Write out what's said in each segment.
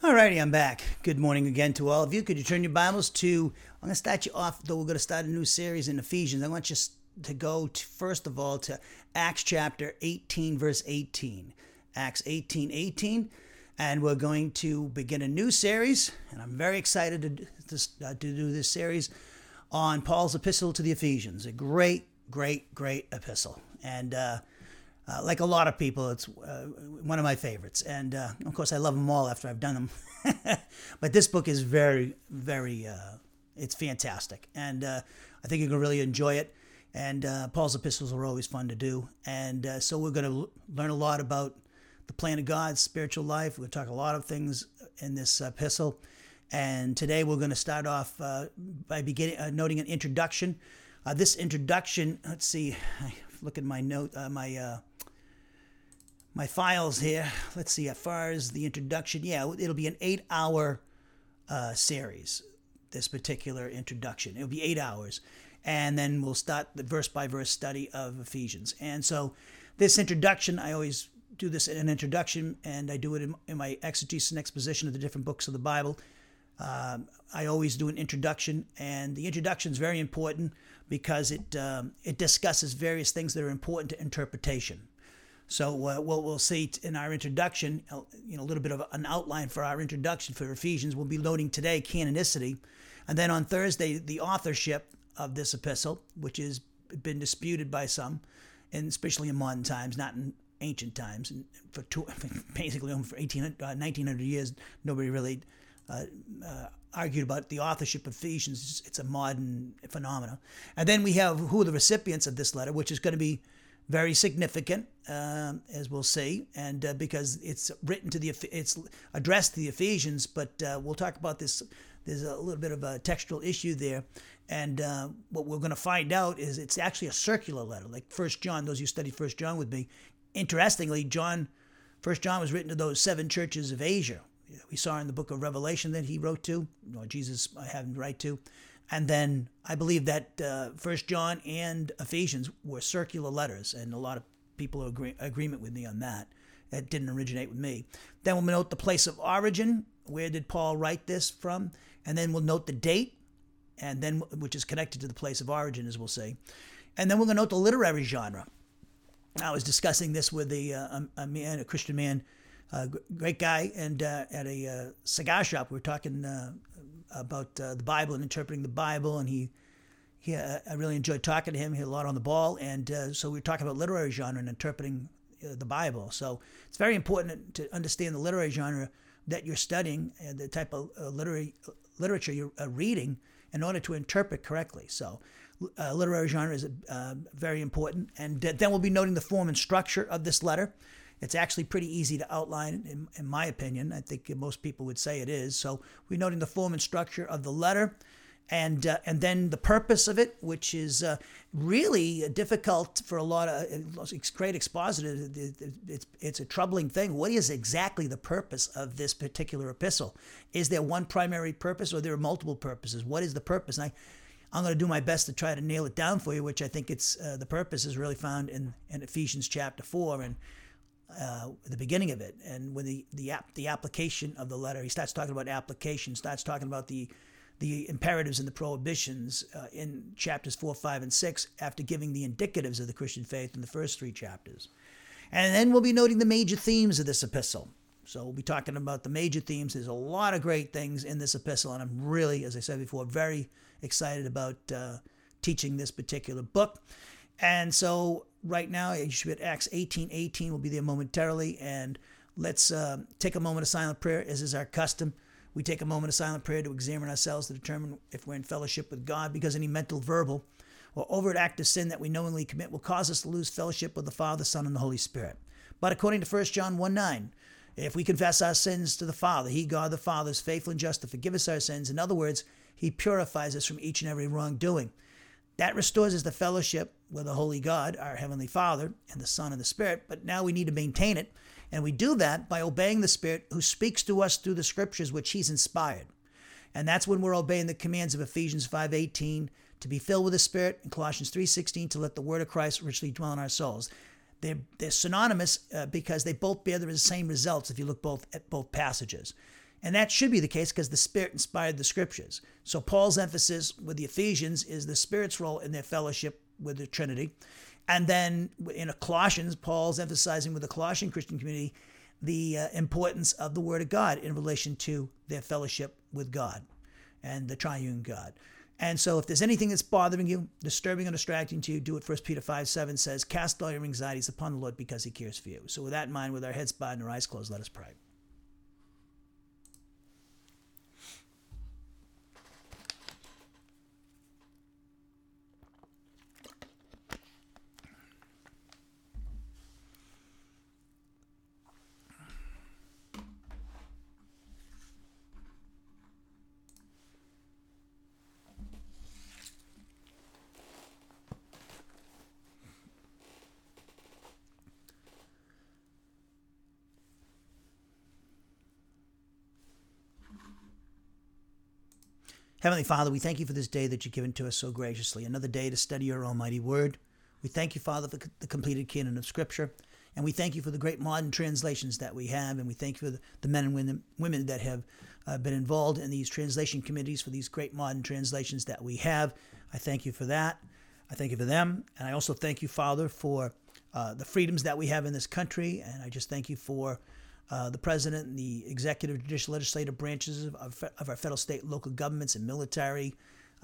Alrighty, I'm back. Good morning again to all of you. Could you turn your Bibles to? I'm going to start you off, though. We're going to start a new series in Ephesians. I want you to go to, first of all to Acts chapter 18, verse 18. Acts 18 18. And we're going to begin a new series, and I'm very excited to, to, uh, to do this series on Paul's epistle to the Ephesians. A great, great, great epistle. And uh, uh, like a lot of people, it's uh, one of my favorites. And uh, of course, I love them all after I've done them. but this book is very, very, uh, it's fantastic. And uh, I think you're going to really enjoy it. And uh, Paul's epistles are always fun to do. And so we're going to learn a lot about the plan of God, spiritual life. We'll talk a lot of things in this epistle. And today we're going to start off by beginning noting an introduction. this introduction, let's see, I look at my note, my my files here. Let's see, as far as the introduction, yeah, it'll be an eight hour uh, series, this particular introduction. It'll be eight hours. And then we'll start the verse by verse study of Ephesians. And so, this introduction, I always do this in an introduction, and I do it in, in my exegesis and exposition of the different books of the Bible. Um, I always do an introduction, and the introduction is very important because it um, it discusses various things that are important to interpretation. So uh, what we'll see in our introduction, you know, a little bit of an outline for our introduction for Ephesians. We'll be loading today canonicity, and then on Thursday the authorship of this epistle, which has been disputed by some, and especially in modern times, not in ancient times. And for two, basically for 1800, uh, 1900 years, nobody really uh, uh, argued about the authorship of Ephesians. It's a modern phenomenon. And then we have who are the recipients of this letter, which is going to be very significant, uh, as we'll see, and uh, because it's written to the it's addressed to the Ephesians, but uh, we'll talk about this. There's a little bit of a textual issue there, and uh, what we're going to find out is it's actually a circular letter, like First John. Those who studied First John with me, interestingly, John, First John was written to those seven churches of Asia. We saw in the book of Revelation that he wrote to, or Jesus had him write to, and then I believe that uh, First John and Ephesians were circular letters, and a lot of people agree agreement with me on that. That didn't originate with me. Then we'll note the place of origin. Where did Paul write this from? And then we'll note the date, and then which is connected to the place of origin, as we'll see. And then we're going to note the literary genre. I was discussing this with a, uh, a man, a Christian man, a great guy, and uh, at a uh, cigar shop. We were talking uh, about uh, the Bible and interpreting the Bible, and he, he uh, I really enjoyed talking to him. He had a lot on the ball, and uh, so we were talking about literary genre and interpreting uh, the Bible. So it's very important to understand the literary genre that you're studying and the type of uh, literary literature you're uh, reading in order to interpret correctly. So. literary genre is very important, and then we'll be noting the form and structure of this letter. It's actually pretty easy to outline, in, in my opinion. I think most people would say it is. So we're noting the form and structure of the letter, and uh, and then the purpose of it, which is uh, really difficult for a lot of it's great expositor. It's it's a troubling thing. What is exactly the purpose of this particular epistle? Is there one primary purpose, or there are multiple purposes? What is the purpose? And I. I'm going to do my best to try to nail it down for you, which I think it's uh, the purpose is really found in, in Ephesians chapter four, and uh, the beginning of it, and when the the app the application of the letter, he starts talking about application, starts talking about the the imperatives and the prohibitions uh, in chapters four, five, and six, after giving the indicatives of the Christian faith in the first three chapters, and then we'll be noting the major themes of this epistle. So we'll be talking about the major themes. There's a lot of great things in this epistle, and I'm really, as I said before, very excited about uh, teaching this particular book. And so right now, you should be at Acts 18 18. We'll be there momentarily. And let's uh, take a moment of silent prayer, as is our custom. We take a moment of silent prayer to examine ourselves to determine if we're in fellowship with God, because any mental, verbal, or overt act of sin that we knowingly commit will cause us to lose fellowship with the Father, Son, and the Holy Spirit. But according to 1 John 1 9, if we confess our sins to the Father, He, God the Father, is faithful and just to forgive us our sins. In other words, He purifies us from each and every wrongdoing. That restores us to fellowship with the Holy God, our Heavenly Father, and the Son and the Spirit. But now we need to maintain it. And we do that by obeying the Spirit who speaks to us through the scriptures which He's inspired. And that's when we're obeying the commands of Ephesians 5.18 to be filled with the Spirit, and Colossians 3.16 to let the word of Christ richly dwell in our souls. They're, they're synonymous uh, because they both bear the same results if you look both at both passages. And that should be the case because the Spirit inspired the scriptures. So Paul's emphasis with the Ephesians is the Spirit's role in their fellowship with the Trinity. And then in a Colossians, Paul's emphasizing with the Colossian Christian community the uh, importance of the Word of God in relation to their fellowship with God and the triune God. And so if there's anything that's bothering you, disturbing or distracting to you, do it. First Peter 5 7 says, Cast all your anxieties upon the Lord because he cares for you. So with that in mind, with our heads bowed and our eyes closed, let us pray. Heavenly Father, we thank you for this day that you've given to us so graciously, another day to study your almighty word. We thank you, Father, for the completed canon of Scripture. And we thank you for the great modern translations that we have. And we thank you for the men and women, that have uh, been involved in these translation committees for these great modern translations that we have. I thank you for that. I thank you for them. And I also thank you, Father, for uh, the freedoms that we have in this country. And I just thank you for uh, the president and the executive, judicial, legislative branches of, of, our federal, state, local governments and military,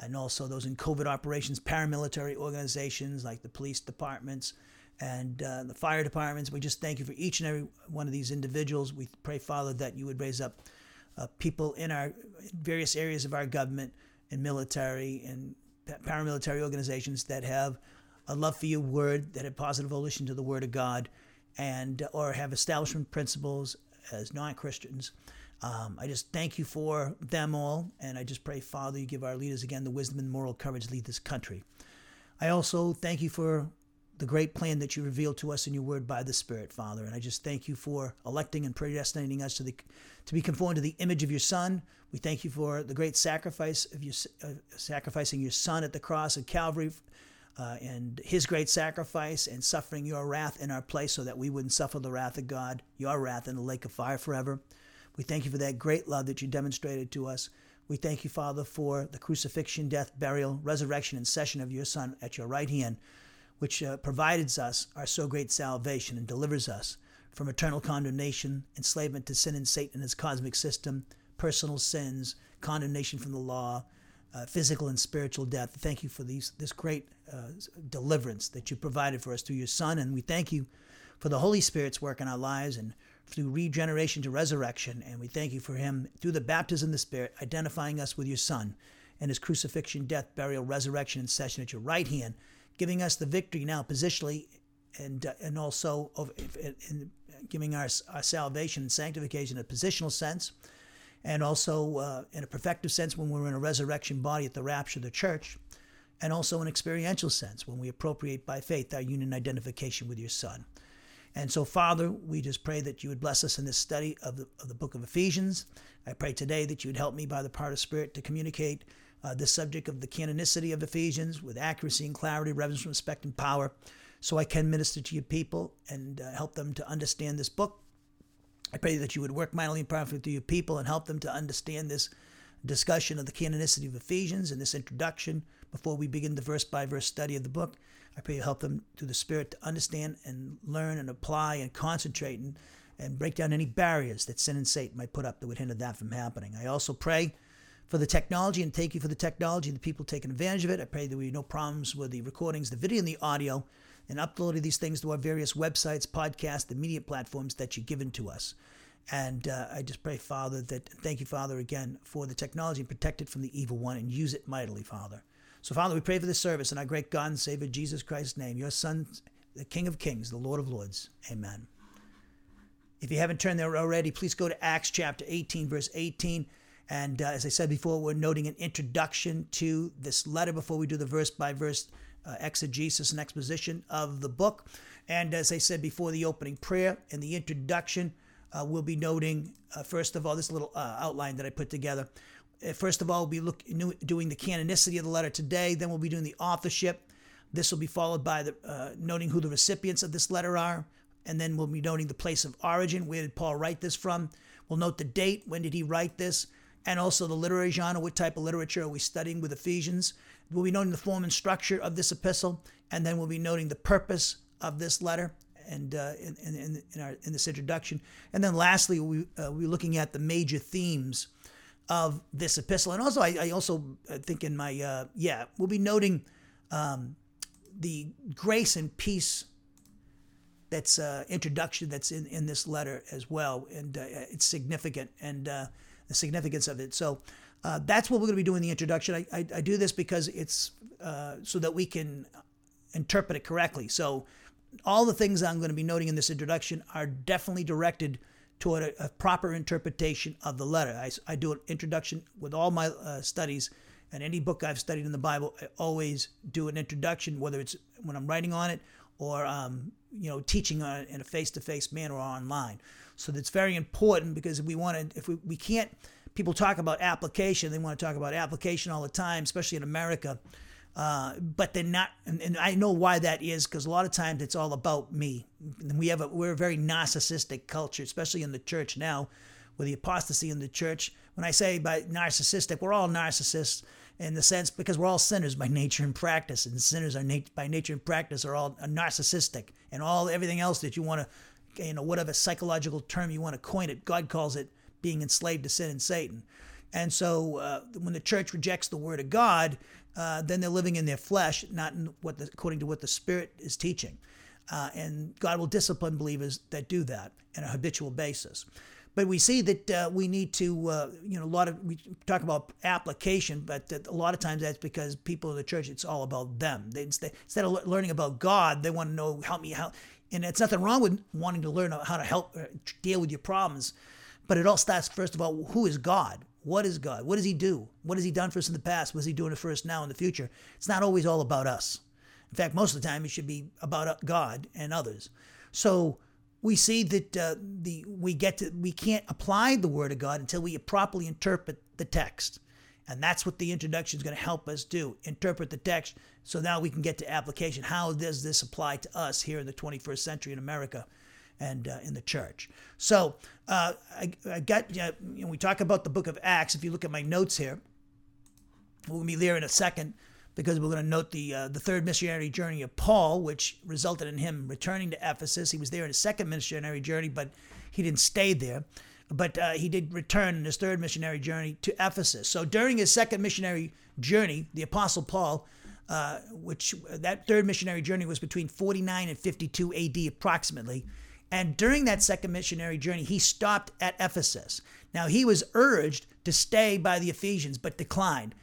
and also those in covert operations, paramilitary organizations like the police departments and uh, the fire departments. We just thank you for each and every one of these individuals. We pray, Father, that you would raise up uh, people in our various areas of our government and military and paramilitary organizations that have a love for your word, that have positive volition to the word of God and or have establishment principles as non-Christians. Um, I just thank you for them all, and I just pray, Father, you give our leaders again the wisdom and moral courage to lead this country. I also thank you for the great plan that you revealed to us in your word by the Spirit, Father. And I just thank you for electing and predestinating us to the to be conformed to the image of your Son. We thank you for the great sacrifice of your uh, sacrificing your Son at the cross of Calvary uh, and his great sacrifice and suffering your wrath in our place so that we wouldn't suffer the wrath of God, your wrath in the lake of fire forever. We thank you for that great love that you demonstrated to us. We thank you, Father, for the crucifixion, death, burial, resurrection, and session of your Son at your right hand, which uh, provides us our so great salvation and delivers us from eternal condemnation, enslavement to sin and Satan and his cosmic system, personal sins, condemnation from the law, uh, physical and spiritual death. Thank you for these this great uh, deliverance that you provided for us through your Son, and we thank you for the Holy Spirit's work in our lives and through regeneration to resurrection. And we thank you for Him through the baptism of the Spirit, identifying us with your Son and His crucifixion, death, burial, resurrection, and session at your right hand, giving us the victory now positionally, and uh, and also of, in giving our our salvation and sanctification in a positional sense and also uh, in a perfective sense when we're in a resurrection body at the rapture of the church, and also an experiential sense when we appropriate by faith our union identification with your Son. And so, Father, we just pray that you would bless us in this study of the, of the book of Ephesians. I pray today that you would help me by the power of Spirit to communicate uh, the subject of the canonicity of Ephesians with accuracy and clarity, reverence, respect, and power, so I can minister to your people and uh, help them to understand this book I pray that you would work mightily and powerfully through your people and help them to understand this discussion of the canonicity of Ephesians and this introduction before we begin the verse by verse study of the book. I pray you help them through the Spirit to understand and learn and apply and concentrate and, and break down any barriers that sin and Satan might put up that would hinder that from happening. I also pray for the technology and thank you for the technology and the people taking advantage of it. I pray that we have no problems with the recordings, the video, and the audio and uploading these things to our various websites, podcasts, the media platforms that you've given to us. And uh, I just pray, Father, that thank you, Father, again for the technology and protect it from the evil one and use it mightily, Father. So, Father, we pray for this service in our great God and Savior Jesus Christ's name, your Son, the King of Kings, the Lord of Lords. Amen. If you haven't turned there already, please go to Acts chapter 18, verse 18. And uh, as I said before, we're noting an introduction to this letter before we do the verse by verse uh, exegesis and exposition of the book. And as I said before, the opening prayer and the introduction, uh, we'll be noting, uh, first of all, this little uh, outline that I put together. Uh, first of all, we'll be look, doing the canonicity of the letter today. Then we'll be doing the authorship. This will be followed by the uh, noting who the recipients of this letter are. And then we'll be noting the place of origin. Where did Paul write this from? We'll note the date. When did he write this? and also the literary genre. What type of literature are we studying with Ephesians? We'll be noting the form and structure of this epistle, and then we'll be noting the purpose of this letter and uh, in, in, in, our, in this introduction. And then lastly, we, uh, we're looking at the major themes of this epistle. And also, I, I also think in my, uh, yeah, we'll be noting um, the grace and peace that's uh, introduction that's in, in this letter as well. And uh, it's significant and uh, the significance of it. So uh, that's what we're going to be doing the introduction. I, I, I do this because it's so that we can interpret it correctly. So all the things I'm going to be noting in this introduction are definitely directed toward a, a proper interpretation of the letter. I, I, do an introduction with all my uh, studies, and any book I've studied in the Bible, I always do an introduction, whether it's when I'm writing on it or um, you know teaching on it in a face-to-face manner or online. So that's very important because we want to. If we, we can't, people talk about application. They want to talk about application all the time, especially in America. Uh, but they're not, and, and, I know why that is because a lot of times it's all about me. We have a, we're a very narcissistic culture, especially in the church now, with the apostasy in the church. When I say by narcissistic, we're all narcissists in the sense because we're all sinners by nature and practice, and sinners are nat- by nature and practice are all narcissistic, and all everything else that you want to, you know, whatever psychological term you want to coin it, God calls it being enslaved to sin and Satan. And so uh, when the church rejects the word of God, uh, then they're living in their flesh, not in what the, according to what the Spirit is teaching. Uh, and God will discipline believers that do that on a habitual basis. But we see that uh, we need to, uh, you know, a lot of we talk about application, but a lot of times that's because people in the church, it's all about them. They, instead, instead of learning about God, they want to know help me how. And it's nothing wrong with wanting to learn how to help uh, deal with your problems, but it all starts first of all, who is God? What is God? What does He do? What has He done for us in the past? What is He doing for us now in the future? It's not always all about us. In fact, most of the time, it should be about God and others. So we see that uh, the we get to we can't apply the Word of God until we properly interpret the text, and that's what the introduction is going to help us do: interpret the text. So now we can get to application. How does this apply to us here in the 21st century in America? and uh, in the church. So uh, I, I, got, you know, we talk about the book of Acts. If you look at my notes here, we'll be there in a second because we're going to note the uh, the third missionary journey of Paul, which resulted in him returning to Ephesus. He was there in his second missionary journey, but he didn't stay there. But uh, he did return in his third missionary journey to Ephesus. So during his second missionary journey, the Apostle Paul, uh, which that third missionary journey was between 49 and 52 AD approximately, and during that second missionary journey, he stopped at Ephesus. Now, he was urged to stay by the Ephesians, but declined.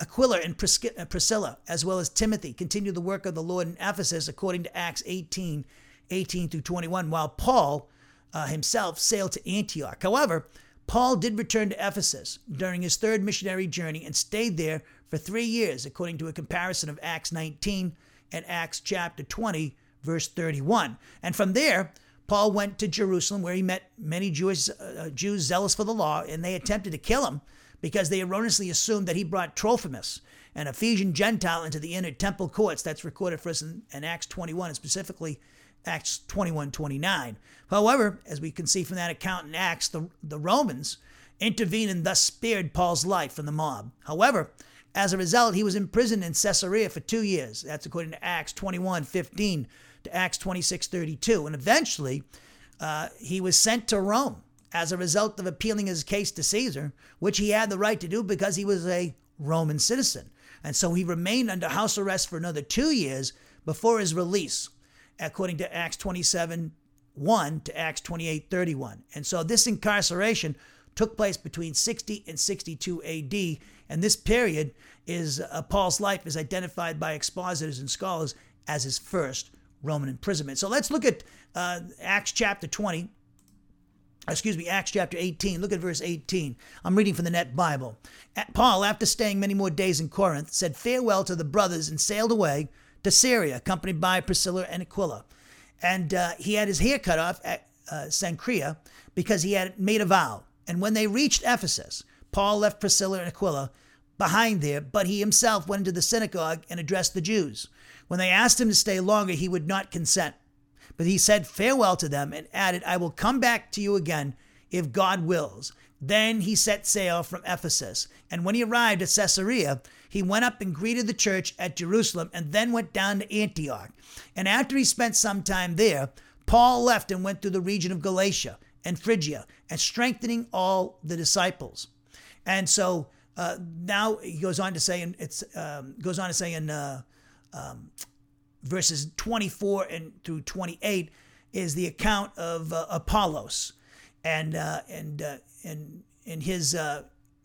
Aquila and uh, Priscilla, as well as Timothy, continued the work of the Lord in Ephesus according to Acts 18 18 through 21, while Paul uh, himself sailed to Antioch. However, Paul did return to Ephesus during his third missionary journey and stayed there for three years, according to a comparison of Acts 19 and Acts chapter 20, verse 31. And from there, Paul went to Jerusalem where he met many Jewish, uh, Jews zealous for the law, and they attempted to kill him because they erroneously assumed that he brought Trophimus, an Ephesian Gentile, into the inner temple courts. That's recorded for us in, in Acts 21, and specifically Acts 21 29. However, as we can see from that account in Acts, the, the Romans intervened and thus spared Paul's life from the mob. However, as a result, he was imprisoned in Caesarea for two years. That's according to Acts 21 15 to Acts 26:32, and eventually uh, he was sent to Rome as a result of appealing his case to Caesar, which he had the right to do because he was a Roman citizen. And so he remained under house arrest for another two years before his release, according to Acts 27 1 to Acts 28 31. And so this incarceration took place between 60 and 62 AD. And this period is uh, Paul's life is identified by expositors and scholars as his first Roman imprisonment. So let's look at uh, Acts chapter 20. Excuse me, Acts chapter 18. Look at verse 18. I'm reading from the Net Bible. Paul, after staying many more days in Corinth, said farewell to the brothers and sailed away to Syria, accompanied by Priscilla and Aquila. And uh, he had his hair cut off at uh, Cenchrea because he had made a vow. And when they reached Ephesus, Paul left Priscilla and Aquila behind there, but he himself went into the synagogue and addressed the Jews. When they asked him to stay longer, he would not consent. But he said farewell to them and added, I will come back to you again if God wills. Then he set sail from Ephesus. And when he arrived at Caesarea, he went up and greeted the church at Jerusalem and then went down to Antioch. And after he spent some time there, Paul left and went through the region of Galatia and Phrygia and strengthening all the disciples. And so uh, now he goes on to say, and it's um, goes on to say in uh, um, verses 24 and through 28 is the account of uh, Apollos and uh, and uh, and in his uh,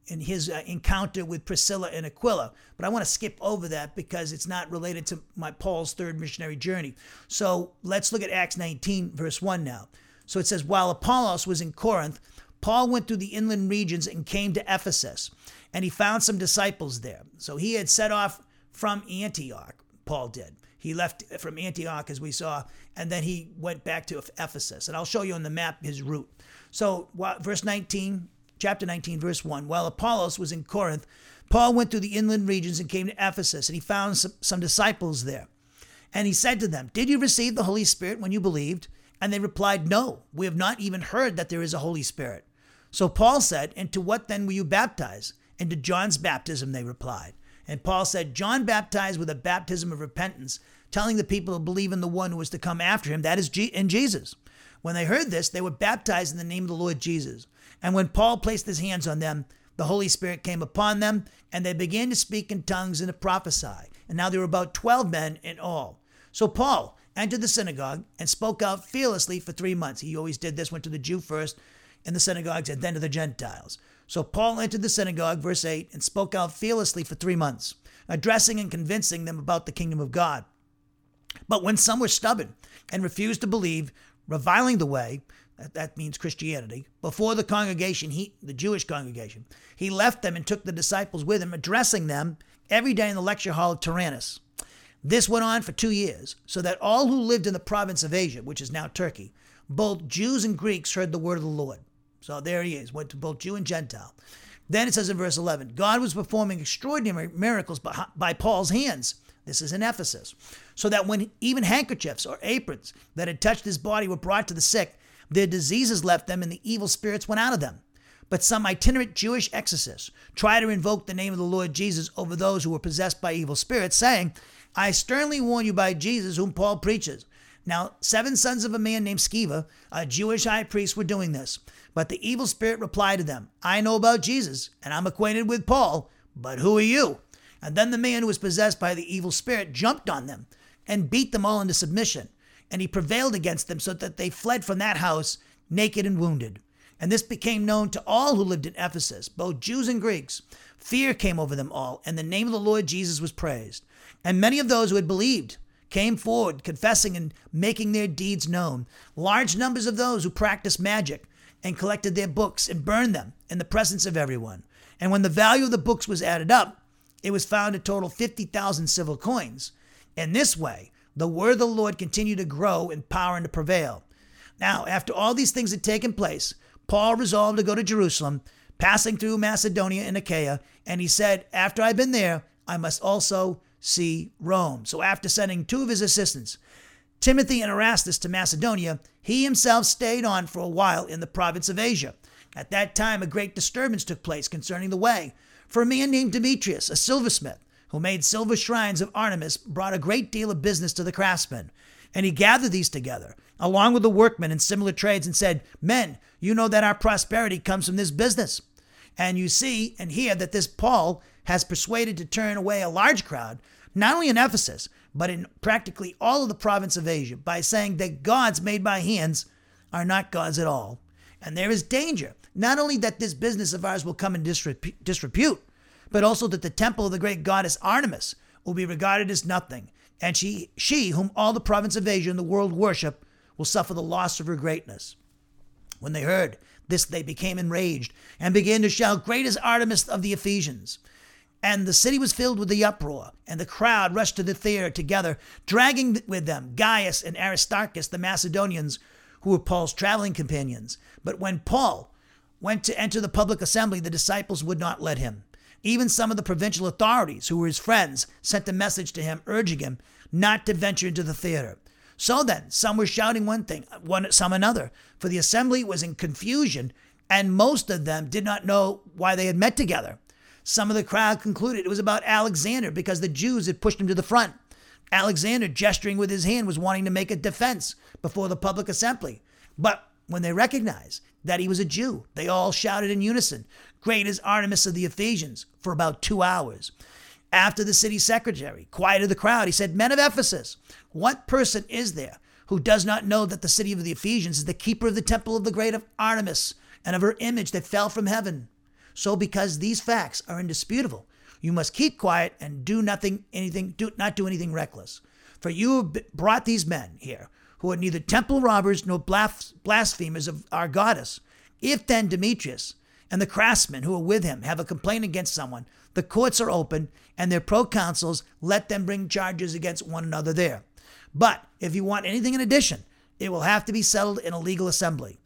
in his uh, encounter with Priscilla and Aquila. But I want to skip over that because it's not related to my Paul's third missionary journey. So let's look at Acts 19 verse 1 now. So it says while Apollos was in Corinth, Paul went through the inland regions and came to Ephesus, and he found some disciples there. So he had set off from Antioch, Paul did. He left from Antioch, as we saw, and then he went back to Ephesus. And I'll show you on the map his route. So, verse 19, chapter 19, verse 1 While Apollos was in Corinth, Paul went through the inland regions and came to Ephesus, and he found some, some disciples there. And he said to them, Did you receive the Holy Spirit when you believed? And they replied, No, we have not even heard that there is a Holy Spirit. So Paul said, And to what then were you baptized? Into John's baptism, they replied. And Paul said, John baptized with a baptism of repentance, telling the people to believe in the one who was to come after him, that is, in Jesus. When they heard this, they were baptized in the name of the Lord Jesus. And when Paul placed his hands on them, the Holy Spirit came upon them, and they began to speak in tongues and to prophesy. And now there were about 12 men in all. So Paul entered the synagogue and spoke out fearlessly for three months. He always did this, went to the Jew first in the synagogues and then to the Gentiles. So Paul entered the synagogue, verse 8, and spoke out fearlessly for three months, addressing and convincing them about the kingdom of God. But when some were stubborn and refused to believe, reviling the way, that means Christianity, before the congregation, he, the Jewish congregation, he left them and took the disciples with him, addressing them every day in the lecture hall of Tyrannus. This went on for two years, so that all who lived in the province of Asia, which is now Turkey, both Jews and Greeks heard the word of the Lord. So there he is, went to both Jew and Gentile. Then it says in verse 11 God was performing extraordinary miracles by, by Paul's hands. This is in Ephesus. So that when even handkerchiefs or aprons that had touched his body were brought to the sick, their diseases left them and the evil spirits went out of them. But some itinerant Jewish exorcists tried to invoke the name of the Lord Jesus over those who were possessed by evil spirits, saying, I sternly warn you by Jesus, whom Paul preaches. Now, seven sons of a man named Sceva, a Jewish high priest, were doing this. But the evil spirit replied to them, I know about Jesus, and I'm acquainted with Paul, but who are you? And then the man who was possessed by the evil spirit jumped on them and beat them all into submission. And he prevailed against them so that they fled from that house naked and wounded. And this became known to all who lived in Ephesus, both Jews and Greeks. Fear came over them all, and the name of the Lord Jesus was praised. And many of those who had believed came forward, confessing and making their deeds known. Large numbers of those who practiced magic and collected their books and burned them in the presence of everyone. And when the value of the books was added up, it was found to total 50,000 silver coins. In this way, the word of the Lord continued to grow in power and to prevail. Now, after all these things had taken place, Paul resolved to go to Jerusalem, passing through Macedonia and Achaia, and he said, After I've been there, I must also see Rome. So after sending two of his assistants, Timothy and Erastus, to Macedonia, he himself stayed on for a while in the province of Asia. At that time, a great disturbance took place concerning the way, for a man named Demetrius, a silversmith, who made silver shrines of Artemis, brought a great deal of business to the craftsmen. And he gathered these together, along with the workmen in similar trades, and said, Men, you know that our prosperity comes from this business. And you see and hear that this Paul has persuaded to turn away a large crowd, not only in Ephesus, but in practically all of the province of Asia, by saying that gods made by hands are not gods at all. And there is danger, not only that this business of ours will come in disrepute, but also that the temple of the great goddess Artemis will be regarded as nothing, and she, she whom all the province of Asia and the world worship, will suffer the loss of her greatness. When they heard this, they became enraged and began to shout, Great is Artemis of the Ephesians! And the city was filled with the uproar, and the crowd rushed to the theater together, dragging with them Gaius and Aristarchus, the Macedonians, who were Paul's traveling companions. But when Paul went to enter the public assembly, the disciples would not let him. Even some of the provincial authorities, who were his friends, sent a message to him urging him not to venture into the theater. So then, some were shouting one thing, one, some another, for the assembly was in confusion and most of them did not know why they had met together. Some of the crowd concluded it was about Alexander because the Jews had pushed him to the front. Alexander, gesturing with his hand, was wanting to make a defense before the public assembly. But when they recognized that he was a Jew, they all shouted in unison, Great is Artemis of the Ephesians, for about two hours. After the city secretary quieted the crowd, he said, Men of Ephesus, what person is there who does not know that the city of the Ephesians is the keeper of the temple of the great of Artemis and of her image that fell from heaven? So, because these facts are indisputable, you must keep quiet and do nothing, anything, do not do anything reckless. For you have brought these men here, who are neither temple robbers nor blasphemers of our goddess. If then Demetrius and the craftsmen who are with him have a complaint against someone, the courts are open, and their proconsuls let them bring charges against one another there. But if you want anything in addition, it will have to be settled in a legal assembly.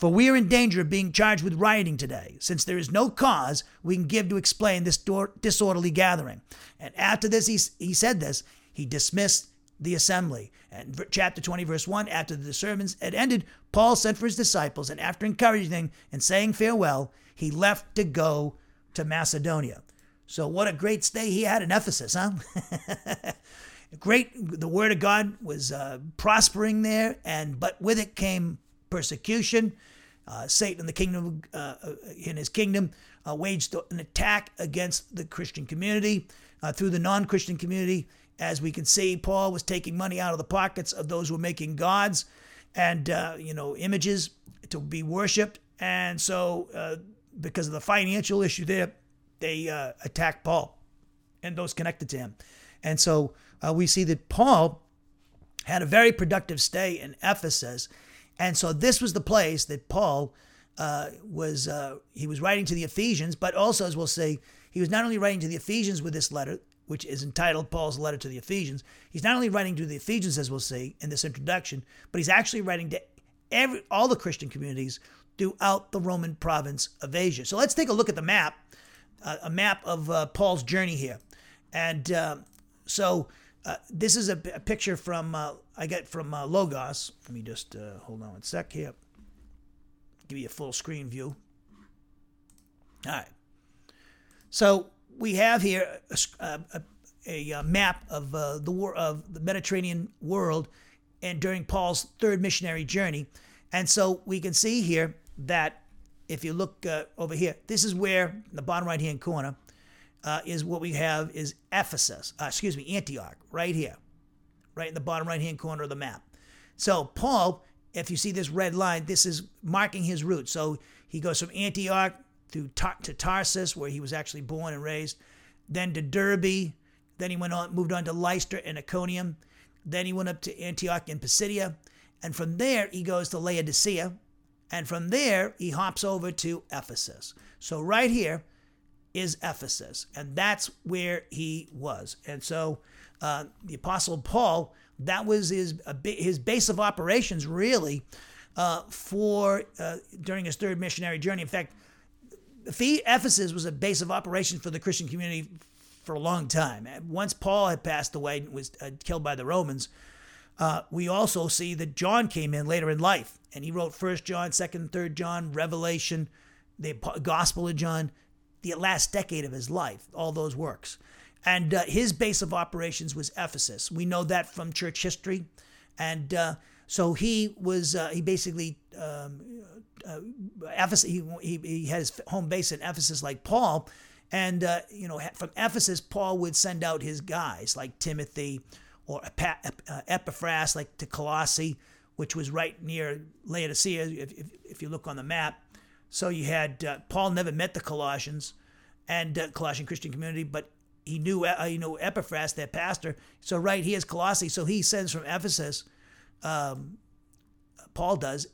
For we are in danger of being charged with rioting today, since there is no cause we can give to explain this disorderly gathering. And after this, he, he said this, he dismissed the assembly. And chapter 20, verse 1, after the sermons had ended, Paul sent for his disciples, and after encouraging and saying farewell, he left to go to Macedonia. So, what a great stay he had in Ephesus, huh? great. The word of God was uh, prospering there, and but with it came persecution uh, Satan, the kingdom, uh, uh, in his kingdom, uh, waged an attack against the Christian community uh, through the non-Christian community. As we can see, Paul was taking money out of the pockets of those who were making gods and uh, you know images to be worshipped, and so because of the financial issue there, they attacked Paul and those connected to him, and so we see that Paul had a very productive stay in Ephesus and so this was the place that Paul uh, was uh, he was writing to the Ephesians, but also, as we'll see, he was not only writing to the Ephesians with this letter, which is entitled Paul's letter to the Ephesians. He's not only writing to the Ephesians, as we'll see in this introduction, but he's actually writing to every all the Christian communities throughout the Roman province of Asia. So let's take a look at the map, uh, a map of uh, Paul's journey here, and uh, so uh, this is a, a picture from uh, I get from uh, Logos. Let me just uh, hold on one sec here. Give you a full screen view. All right. So we have here a, a, a uh, map of the war of the Mediterranean world, and during Paul's third missionary journey, and so we can see here that if you look over here, this is where the bottom right hand corner uh, is what we have is Ephesus, uh, excuse me, Antioch, right here, right in the bottom right hand corner of the map. So Paul, if you see this red line, this is marking his route. So he goes from Antioch through Tar- to Tarsus, where he was actually born and raised, then to Derbe, then he went on, moved on to Lystra and Iconium, then he went up to Antioch in Pisidia, and from there he goes to Laodicea, and from there he hops over to Ephesus. So right here, is Ephesus, and that's where he was. And so uh, the Apostle Paul, that was his his base of operations, really, uh, for uh, during his third missionary journey. In fact, Ephesus was a base of operations for the Christian community for a long time. Once Paul had passed away and was uh, killed by the Romans, uh, we also see that John came in later in life, and he wrote First John, Second, Third John, Revelation, the Gospel of John the last decade of his life, all those works. And uh, his base of operations was Ephesus. We know that from church history. And uh, so he was, uh, he basically, um, uh, Ephesus, he, he, he, had his home base in Ephesus like Paul. And, uh, you know, from Ephesus, Paul would send out his guys like Timothy or uh, Epaphras, like to Colossae, which was right near Laodicea, if, if, if you look on the map. So you had uh, Paul never met the Colossians and uh, Colossian Christian community, but he knew uh, you know Epaphras, their pastor. So right here's Colossae. So he sends from Ephesus. Um, Paul does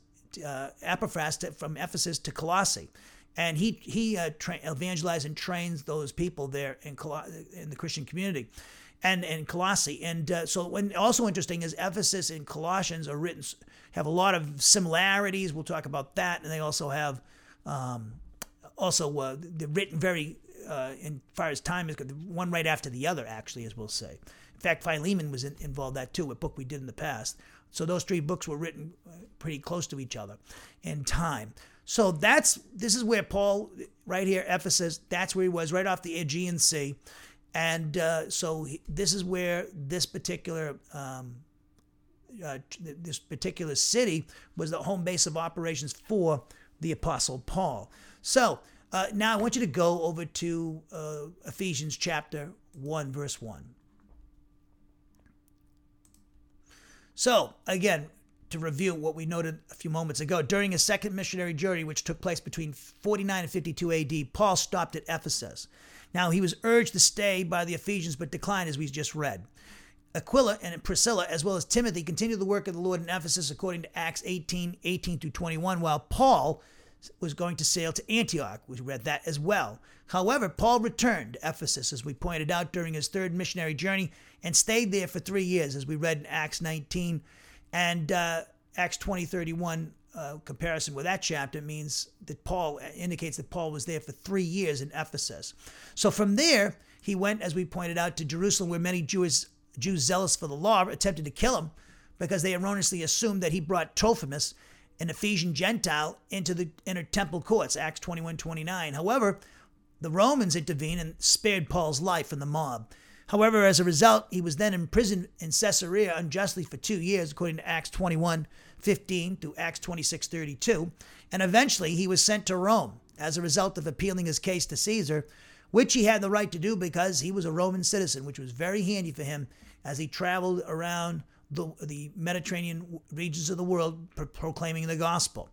uh, Epaphras to, from Ephesus to Colossae, and he he uh, tra- evangelizes and trains those people there in Col- in the Christian community, and and Colossae. And uh, so when also interesting is Ephesus and Colossians are written have a lot of similarities. We'll talk about that, and they also have um, also, uh, they're written very, uh, in far as time is one right after the other, actually, as we'll say. In fact, Philemon was in, involved that too, a book we did in the past. So those three books were written uh, pretty close to each other in time. So that's this is where Paul, right here, Ephesus. That's where he was, right off the Aegean Sea, and uh, so he, this is where this particular um, uh, this particular city was the home base of operations for the Apostle Paul. So uh, now I want you to go over to uh, Ephesians chapter one, verse one. So again, to review what we noted a few moments ago. During his second missionary journey, which took place between 49 and 52 AD, Paul stopped at Ephesus. Now, he was urged to stay by the Ephesians, but declined, as we just read. Aquila and Priscilla, as well as Timothy, continued the work of the Lord in Ephesus according to Acts 18 18 through 21, while Paul was going to sail to Antioch. We read that as well. However, Paul returned to Ephesus, as we pointed out, during his third missionary journey and stayed there for three years, as we read in Acts 19 and uh, Acts 20, 31 uh, comparison with that chapter means that Paul indicates that Paul was there for three years in Ephesus. So from there, he went, as we pointed out, to Jerusalem, where many Jews, Jews zealous for the law attempted to kill him because they erroneously assumed that he brought Trophimus, an Ephesian Gentile, into the inner temple courts, Acts 21, 29. However, the Romans intervened and spared Paul's life from the mob. However, as a result, he was then imprisoned in Caesarea unjustly for two years, according to Acts 21 15 to Acts 26 32. And eventually, he was sent to Rome as a result of appealing his case to Caesar, which he had the right to do because he was a Roman citizen, which was very handy for him as he traveled around the, the Mediterranean regions of the world pro- proclaiming the gospel.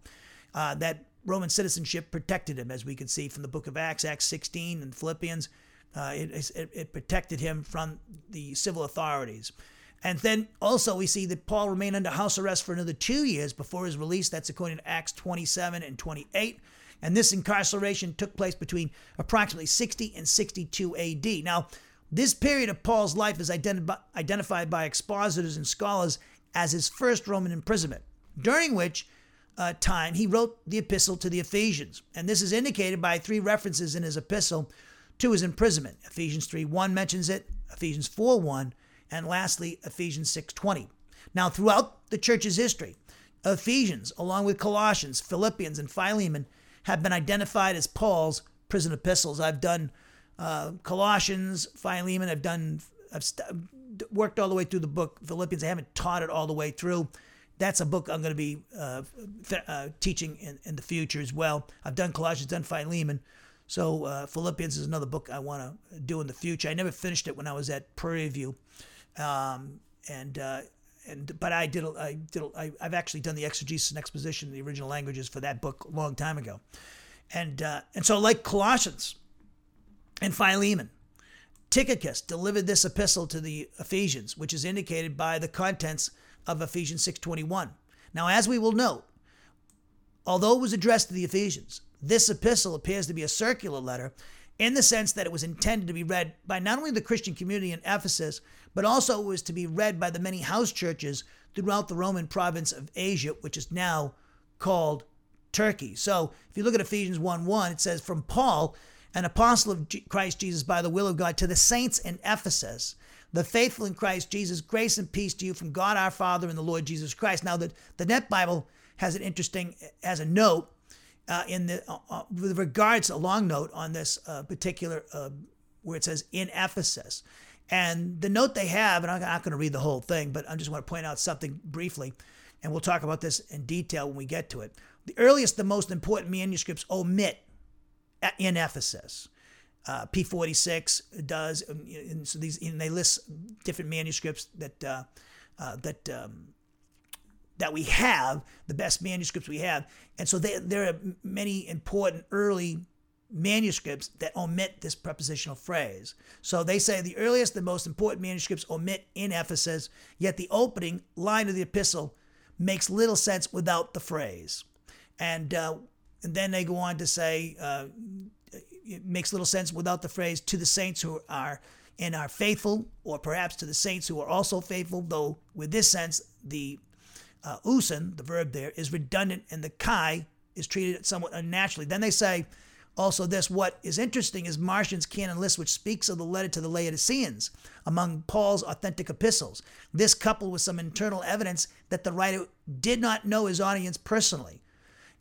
Uh, that Roman citizenship protected him, as we can see from the book of Acts, Acts 16 and Philippians. Uh, it, it, it, protected him from the civil authorities. And then also we see that Paul remained under house arrest for another two years before his release. That's according to Acts 27 and 28. And this incarceration took place between approximately 60 and 62 AD. Now, this period of Paul's life is identi- identified by expositors and scholars as his first Roman imprisonment, during which uh, time he wrote the epistle to the Ephesians. And this is indicated by three references in his epistle to his imprisonment. Ephesians 3 1 mentions it, Ephesians 4 1, and lastly, Ephesians 6 20. Now, throughout the church's history, Ephesians, along with Colossians, Philippians, and Philemon, have been identified as Paul's prison epistles. I've done uh, Colossians, Philemon, I've done, I've st- worked all the way through the book Philippians. I haven't taught it all the way through. That's a book I'm going to be uh, th- uh, teaching in, in the future as well. I've done Colossians, done Philemon. So uh, Philippians is another book I want to do in the future. I never finished it when I was at Prairie View, um, and uh, and but I did I did I, have actually done the exegesis and exposition in the original languages for that book a long time ago, and uh, and so like Colossians and Philemon, Tychicus delivered this epistle to the Ephesians, which is indicated by the contents of Ephesians six twenty one. Now, as we will note, although it was addressed to the Ephesians, this epistle appears to be a circular letter in the sense that it was intended to be read by not only the Christian community in Ephesus, but also it was to be read by the many house churches throughout the Roman province of Asia, which is now called Turkey. So if you look at Ephesians 1 1, it says, From Paul, an apostle of Christ Jesus by the will of God, to the saints in Ephesus, the faithful in Christ Jesus, grace and peace to you from God our Father and the Lord Jesus Christ. Now, the, the Net Bible has an interesting, has a note uh, in the uh, uh, with regards a long note on this uh, particular uh, where it says in Ephesus. And the note they have, and I'm not going to read the whole thing, but I just want to point out something briefly, and we'll talk about this in detail when we get to it. The earliest, the most important manuscripts omit in Ephesus. Uh, P46 does, um, and so these and they list different manuscripts that uh, uh, that um, that we have, the best manuscripts we have. And so they, there are many important early manuscripts that omit this prepositional phrase. So they say the earliest, the most important manuscripts omit in Ephesus, yet the opening line of the epistle makes little sense without the phrase. And, uh, and then they go on to say, uh, it makes little sense without the phrase to the saints who are and are faithful, or perhaps to the saints who are also faithful, though with this sense, the uh, ousin, the verb there, is redundant and the kai is treated somewhat unnaturally. Then they say also this what is interesting is Marcion's canon list, which speaks of the letter to the Laodiceans among Paul's authentic epistles. This coupled with some internal evidence that the writer did not know his audience personally.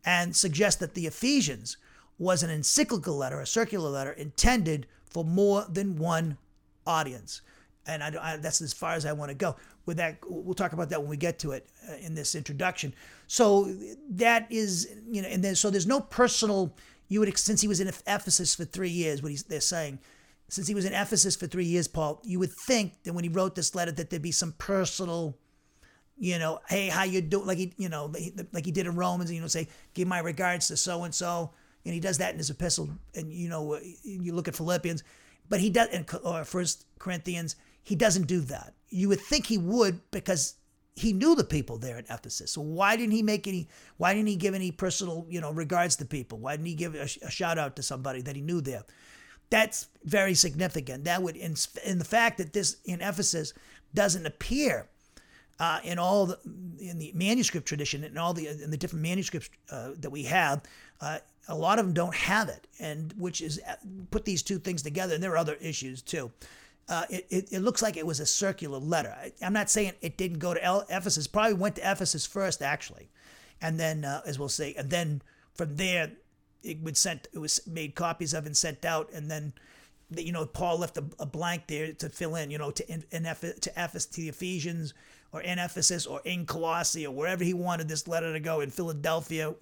And suggest that the Ephesians was an encyclical letter, a circular letter intended for more than one audience. And I, I, that's as far as I want to go. With that, we'll talk about that when we get to it uh, in this introduction. So that is, you know, and then so there's no personal. You would since he was in Ephesus for three years. What he's they're saying, since he was in Ephesus for three years, Paul, you would think that when he wrote this letter that there'd be some personal you know, hey, how you do? Like he, you know, like he did in Romans, you know, say, give my regards to so and so, and he does that in his epistle. And you know, uh, you look at Philippians, but he does, or First Corinthians, he doesn't do that. You would think he would because he knew the people there at Ephesus. So why didn't he make any? Why didn't he give any personal, you know, regards to people? Why didn't he give a, a shout out to somebody that he knew there? That's very significant. That would, in, in the fact that this in Ephesus doesn't appear uh, in all the, in the manuscript tradition and all the in the different manuscripts uh, that we have, uh, a lot of them don't have it, and which is uh, put these two things together. And there are other issues too. Uh, it, it, it, looks like it was a circular letter. I, am not saying it didn't go to Ephesus. Probably went to Ephesus first, actually, and then, uh, as we'll see, and then from there, it would sent. It was made copies of and sent out, and then, you know, Paul left a, a blank there to fill in. You know, to in, in to Ephesus, to the Ephesians, or in Ephesus, or in Colossae, or wherever he wanted this letter to go in Philadelphia.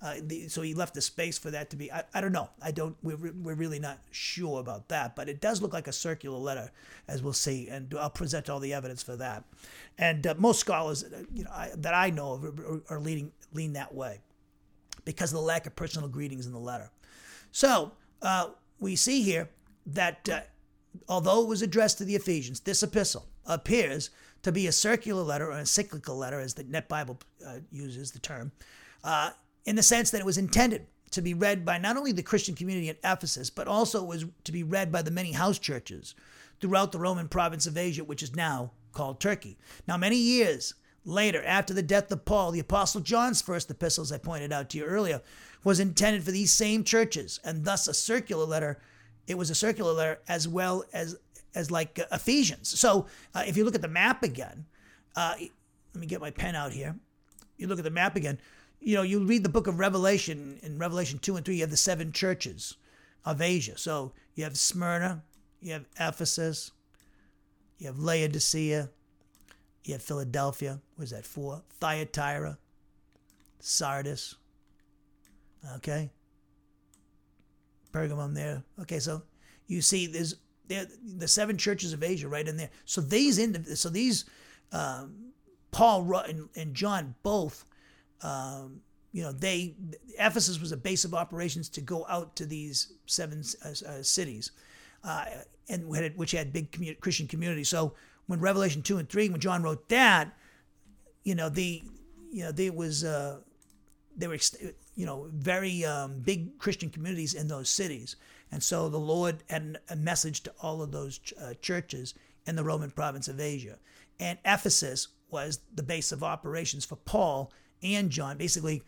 Uh, the, so he left the space for that to be. I, I don't know. I don't. We're, we're really not sure about that, but it does look like a circular letter, as we'll see, and I'll present all the evidence for that. And uh, most scholars, uh, you know, I, that I know of, are, are leaning lean that way, because of the lack of personal greetings in the letter. So uh, we see here that uh, although it was addressed to the Ephesians, this epistle appears to be a circular letter or a cyclical letter, as the Net Bible uh, uses the term in the sense that it was intended to be read by not only the Christian community in Ephesus, but also was to be read by the many house churches throughout the Roman province of Asia, which is now called Turkey. Now, many years later, after the death of Paul, the Apostle John's first epistle, as I pointed out to you earlier, was intended for these same churches, and thus a circular letter. It was a circular letter as well as as like uh, Ephesians. So, uh, if you look at the map again, uh, let me get my pen out here. You look at the map again you know, you read the book of Revelation, in Revelation 2 and 3, you have the seven churches of Asia. So you have Smyrna, you have Ephesus, you have Laodicea, you have Philadelphia. What is that? Four. Thyatira, Sardis. Okay. Pergamum there. Okay, so you see there's the seven churches of Asia right in there. So these so these um, Paul and, and John both um, you know, they Ephesus was a base of operations to go out to these seven uh, uh, cities, uh, and which had big community, Christian communities. So when Revelation two and three, when John wrote that, you know, the you know there was uh, there were you know very um, big Christian communities in those cities, and so the Lord had a message to all of those ch- uh, churches in the Roman province of Asia, and Ephesus was the base of operations for Paul and John. Basically,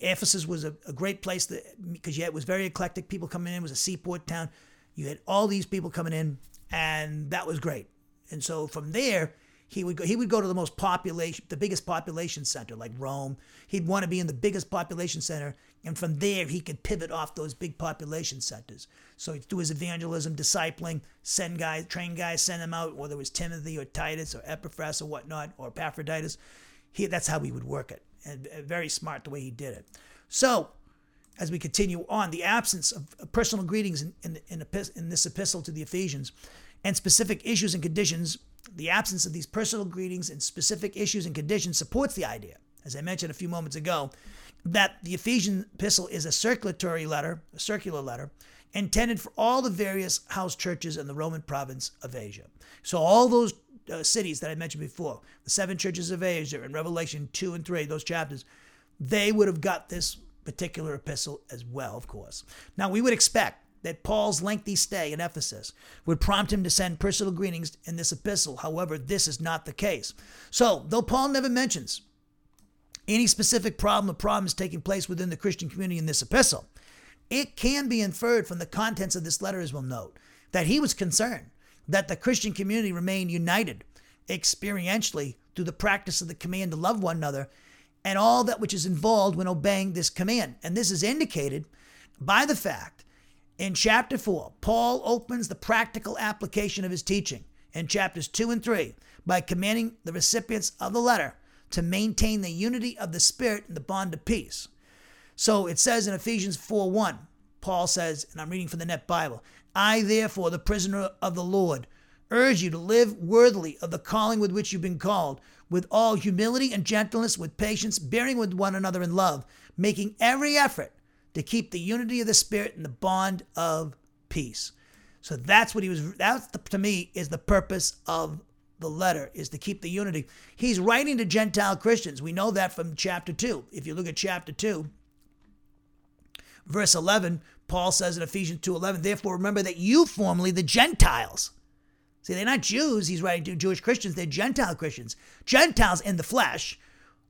Ephesus was a, a great place because yeah, it was very eclectic. People coming in. It was a seaport town. You had all these people coming in, and that was great. And so from there, he would go. He would go to the most population, the biggest population center, like Rome. He'd want to be in the biggest population center, and from there he could pivot off those big population centers. So he'd do his evangelism, discipling, send guys, train guys, send them out, whether it was Timothy or Titus or Epaphras or whatnot, or Epaphroditus. He, that's how he would work it. And very smart the way he did it. So, as we continue on, the absence of personal greetings in, in, in, in this epistle to the Ephesians and specific issues and conditions, the absence of these personal greetings and specific issues and conditions supports the idea, as I mentioned a few moments ago, that the Ephesian epistle is a circulatory letter, a circular letter, intended for all the various house churches in the Roman province of Asia. So all those uh, cities that I mentioned before, the seven churches of Asia in Revelation 2 and 3, those chapters, they would have got this particular epistle as well, of course. Now, we would expect that Paul's lengthy stay in Ephesus would prompt him to send personal greetings in this epistle. However, this is not the case. So, though Paul never mentions any specific problem or problems taking place within the Christian community in this epistle, it can be inferred from the contents of this letter, as we'll note, that he was concerned that the Christian community remain united experientially through the practice of the command to love one another and all that which is involved when obeying this command. And this is indicated by the fact in chapter 4, Paul opens the practical application of his teaching in chapters 2 and 3 by commanding the recipients of the letter to maintain the unity of the Spirit in the bond of peace. So it says in Ephesians 4 1, Paul says, and I'm reading from the Net Bible, I, therefore, the prisoner of the Lord, urge you to live worthily of the calling with which you've been called, with all humility and gentleness, with patience, bearing with one another in love, making every effort to keep the unity of the Spirit in the bond of peace. So that's what he was, that to me is the purpose of the letter, is to keep the unity. He's writing to Gentile Christians. We know that from chapter 2. If you look at chapter 2, verse 11, Paul says in Ephesians 2:11, therefore remember that you formerly the Gentiles. See, they're not Jews, he's writing to Jewish Christians, they're Gentile Christians. Gentiles in the flesh,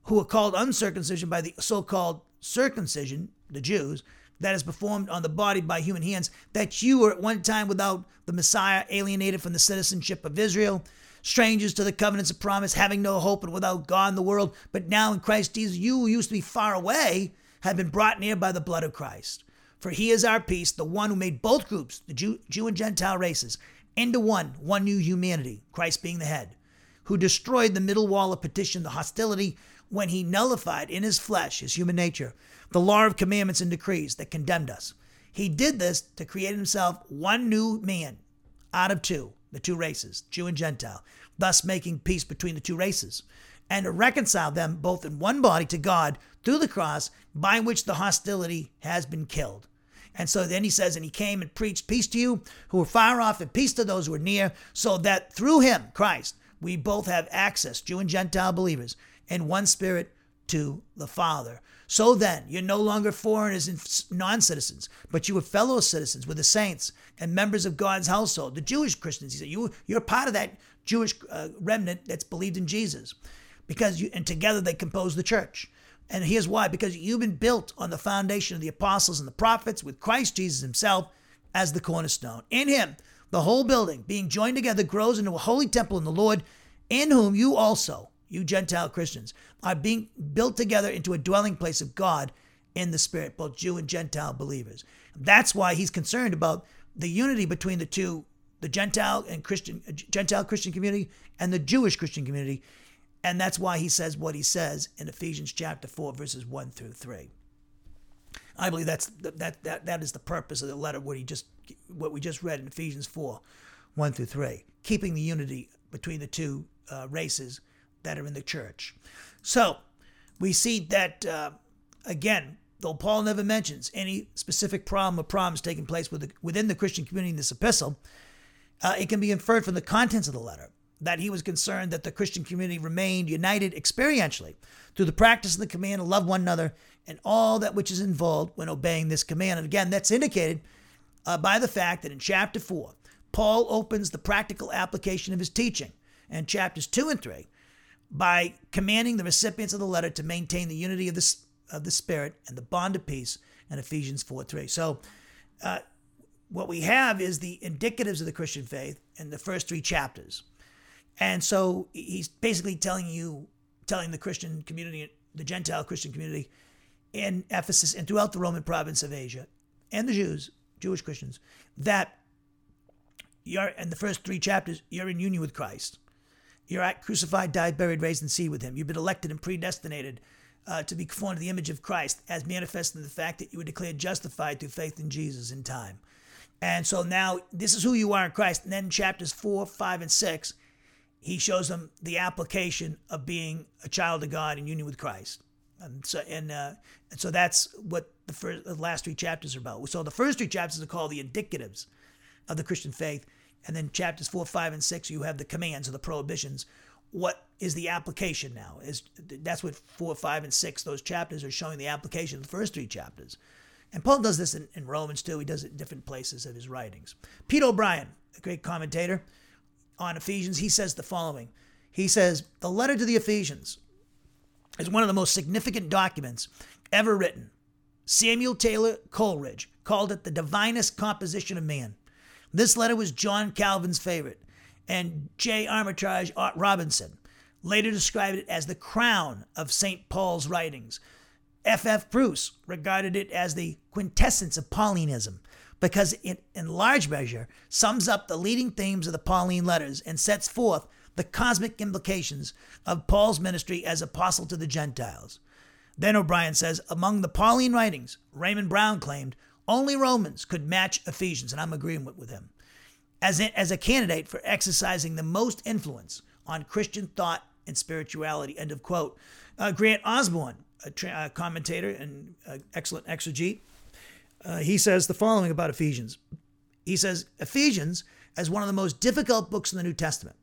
who are called uncircumcision by the so-called circumcision, the Jews, that is performed on the body by human hands, that you were at one time without the Messiah, alienated from the citizenship of Israel, strangers to the covenants of promise, having no hope and without God in the world. But now in Christ Jesus, you who used to be far away have been brought near by the blood of Christ. For he is our peace, the one who made both groups, the Jew, Jew and Gentile races, into one, one new humanity, Christ being the head, who destroyed the middle wall of petition, the hostility, when he nullified in his flesh, his human nature, the law of commandments and decrees that condemned us. He did this to create himself one new man out of two, the two races, Jew and Gentile, thus making peace between the two races, and to reconcile them both in one body to God through the cross, by which the hostility has been killed. And so then he says, And he came and preached peace to you who were far off and peace to those who were near, so that through him, Christ, we both have access, Jew and Gentile believers, in one spirit to the Father. So then, you're no longer foreigners and non citizens, but you are fellow citizens with the saints and members of God's household, the Jewish Christians. He said, you, You're part of that Jewish uh, remnant that's believed in Jesus. Because you, and together they compose the church. And here's why because you've been built on the foundation of the apostles and the prophets with Christ Jesus himself as the cornerstone. In him, the whole building, being joined together, grows into a holy temple in the Lord, in whom you also, you Gentile Christians, are being built together into a dwelling place of God in the Spirit, both Jew and Gentile believers. That's why he's concerned about the unity between the two, the Gentile and Christian, Gentile Christian community and the Jewish Christian community. And that's why he says what he says in Ephesians chapter 4, verses 1 through 3. I believe that's that that that is the purpose of the letter what he just what we just read in Ephesians 4, 1 through 3, keeping the unity between the two uh, races that are in the church. So we see that uh, again, though Paul never mentions any specific problem or problems taking place within the Christian community in this epistle, uh, it can be inferred from the contents of the letter that he was concerned that the Christian community remained united experientially through the practice of the command to love one another and all that which is involved when obeying this command. And again, that's indicated uh, by the fact that in chapter 4, Paul opens the practical application of his teaching, and chapters 2 and 3 by commanding the recipients of the letter to maintain the unity of the, of the Spirit and the bond of peace in Ephesians 4 3. So, uh, what we have is the indicatives of the Christian faith in the first three chapters. And so he's basically telling you, telling the Christian community, the Gentile Christian community in Ephesus and throughout the Roman province of Asia, and the Jews, Jewish Christians, that you're in the first three chapters, you're in union with Christ. You're at crucified, died, buried, raised, and seated with him. You've been elected and predestinated uh, to be conformed to the image of Christ, as manifested in the fact that you were declared justified through faith in Jesus in time. And so now this is who you are in Christ. And then chapters four, five, and six, he shows them the application of being a child of God in union with Christ. And so, and, uh, and so that's what the, first, the last three chapters are about. So the first three chapters are called the indicatives of the Christian faith. And then chapters four, five, and six, you have the commands or the prohibitions. What is the application now? Is that's what four, five, and six, those chapters are showing the application of the first three chapters. And Paul does this in, in Romans too. He does it in different places of his writings. Pete O'Brien, a great commentator, on Ephesians, he says the following. He says, The letter to the Ephesians is one of the most significant documents ever written. Samuel Taylor Coleridge called it the divinest composition of man. This letter was John Calvin's favorite, and J. Armitage Robinson later described it as the crown of St. Paul's writings. F. F. Bruce regarded it as the quintessence of Paulinism because it, in large measure, sums up the leading themes of the Pauline letters and sets forth the cosmic implications of Paul's ministry as apostle to the Gentiles. Then O'Brien says, among the Pauline writings, Raymond Brown claimed only Romans could match Ephesians, and I'm agreeing with, with him, as, as a candidate for exercising the most influence on Christian thought and spirituality. End of quote. Uh, Grant Osborne, a, tra- a commentator and uh, excellent exegete, uh, he says the following about Ephesians. He says, Ephesians, as one of the most difficult books in the New Testament,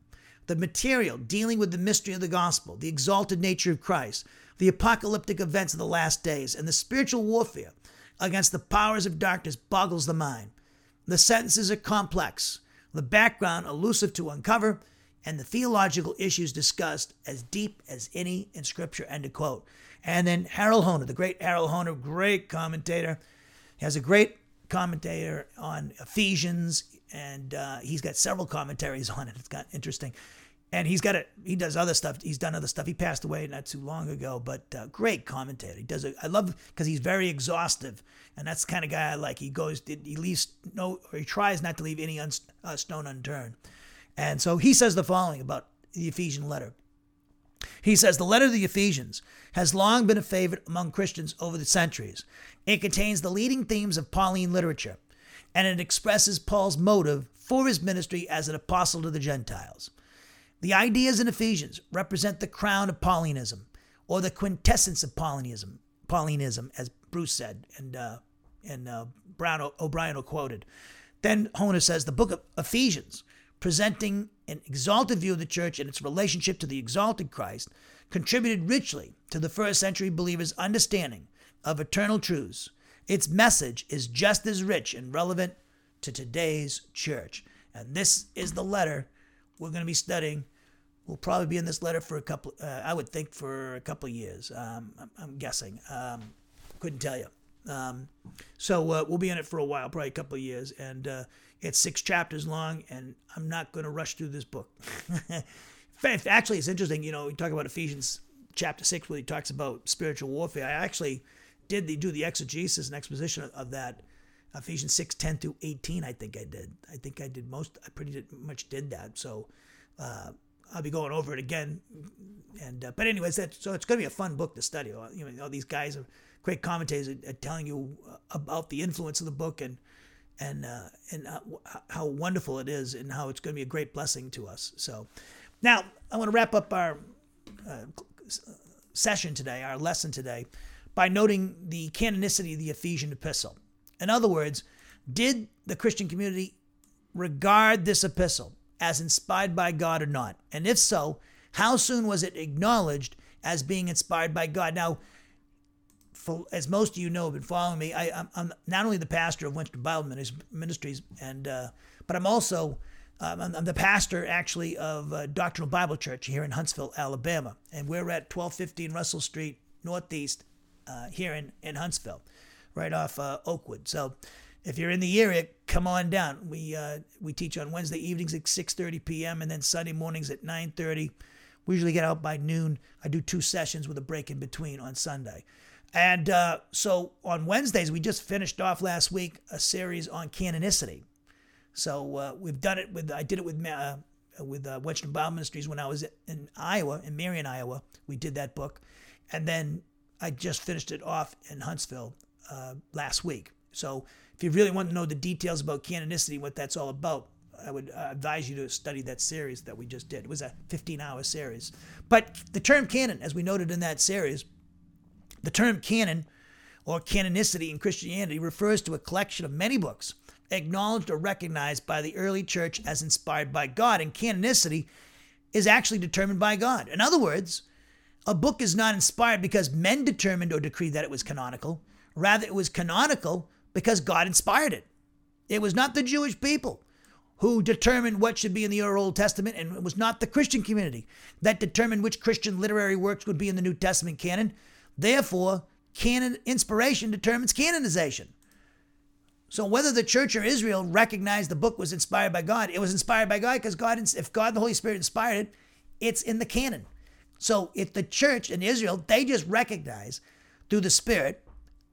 the material dealing with the mystery of the gospel, the exalted nature of Christ, the apocalyptic events of the last days, and the spiritual warfare against the powers of darkness boggles the mind. The sentences are complex, the background elusive to uncover, and the theological issues discussed as deep as any in Scripture. End of quote. And then Harold Hoehner, the great Harold Hoehner, great commentator, he has a great commentator on Ephesians, and uh, he's got several commentaries on it. It's got interesting. And he's got it. He does other stuff. He's done other stuff. He passed away not too long ago, but uh, great commentator. He does. I love because he's very exhaustive, and that's the kind of guy I like. He goes. He leaves no, or he tries not to leave any un, uh, stone unturned. And so he says the following about the Ephesian letter. He says the letter of the Ephesians has long been a favorite among Christians over the centuries. It contains the leading themes of Pauline literature, and it expresses Paul's motive for his ministry as an apostle to the Gentiles. The ideas in Ephesians represent the crown of Paulinism, or the quintessence of Paulinism, Paulinism, as Bruce said, and uh, and uh, Brown O'Brien quoted. Then Hoehner says the book of Ephesians, presenting an exalted view of the church and its relationship to the exalted Christ, contributed richly to the first century believers' understanding of eternal truths. Its message is just as rich and relevant to today's church. And this is the letter we're going to be studying. We'll probably be in this letter for a couple, uh, I would think, for a couple of years. Um, I'm, I'm, guessing. Um, couldn't tell you. Um, so uh, we'll be in it for a while, probably a couple of years. And uh, it's six chapters long, and I'm not going to rush through this book. Actually, it's interesting. You know, we talk about Ephesians chapter six, where he talks about spiritual warfare. I actually did the, do the exegesis and exposition of that. Ephesians 6, 10 through 18, I think I did. I think I did most, I pretty much did that. So uh, I'll be going over it again. And uh, But anyways, that, so it's going to be a fun book to study. You know, all these guys are great commentators are, are telling you uh, about the influence of the book and and uh, and uh, how wonderful it is and how it's going to be a great blessing to us. So now I want to wrap up our uh, session today, our lesson today, by noting the canonicity of the Ephesian epistle. In other words, did the Christian community regard this epistle as inspired by God or not? And if so, how soon was it acknowledged as being inspired by God? Now, for, as most of you know, have been following me. I, am not only the pastor of Wenstrom Bible Ministries, and uh, but I'm also um, I'm, I'm, the pastor actually of uh, Doctrinal Bible Church here in Huntsville, Alabama, and we're at 1215 Russell Street Northeast uh, here in, in Huntsville, right off uh, Oakwood. So if you're in the area, come on down. We uh, we teach on Wednesday evenings at 6:30 p.m. and then Sunday mornings at 9:30. We usually get out by noon. I do two sessions with a break in between on Sunday. And uh, so on Wednesdays, we just finished off last week a series on canonicity. So uh, we've done it with, I did it with uh, with uh, Wenstrom Bible Ministries when I was in Iowa, in Marion, Iowa. We did that book. And then I just finished it off in Huntsville uh, last week. So if you really want to know the details about canonicity, what that's all about, I would uh, advise you to study that series that we just did. It was a 15 hour series. But the term canon, as we noted in that series, the term canon or canonicity in Christianity refers to a collection of many books acknowledged or recognized by the early church as inspired by God, and canonicity is actually determined by God. In other words, a book is not inspired because men determined or decreed that it was canonical. Rather, it was canonical because God inspired it. It was not the Jewish people who determined what should be in the Old Testament, and it was not the Christian community that determined which Christian literary works would be in the New Testament canon. Therefore, canon inspiration determines canonization. So whether the church or Israel recognized the book was inspired by God, it was inspired by God because God, if God the Holy Spirit inspired it, it's in the canon. So if the church in Israel, they just recognize through the Spirit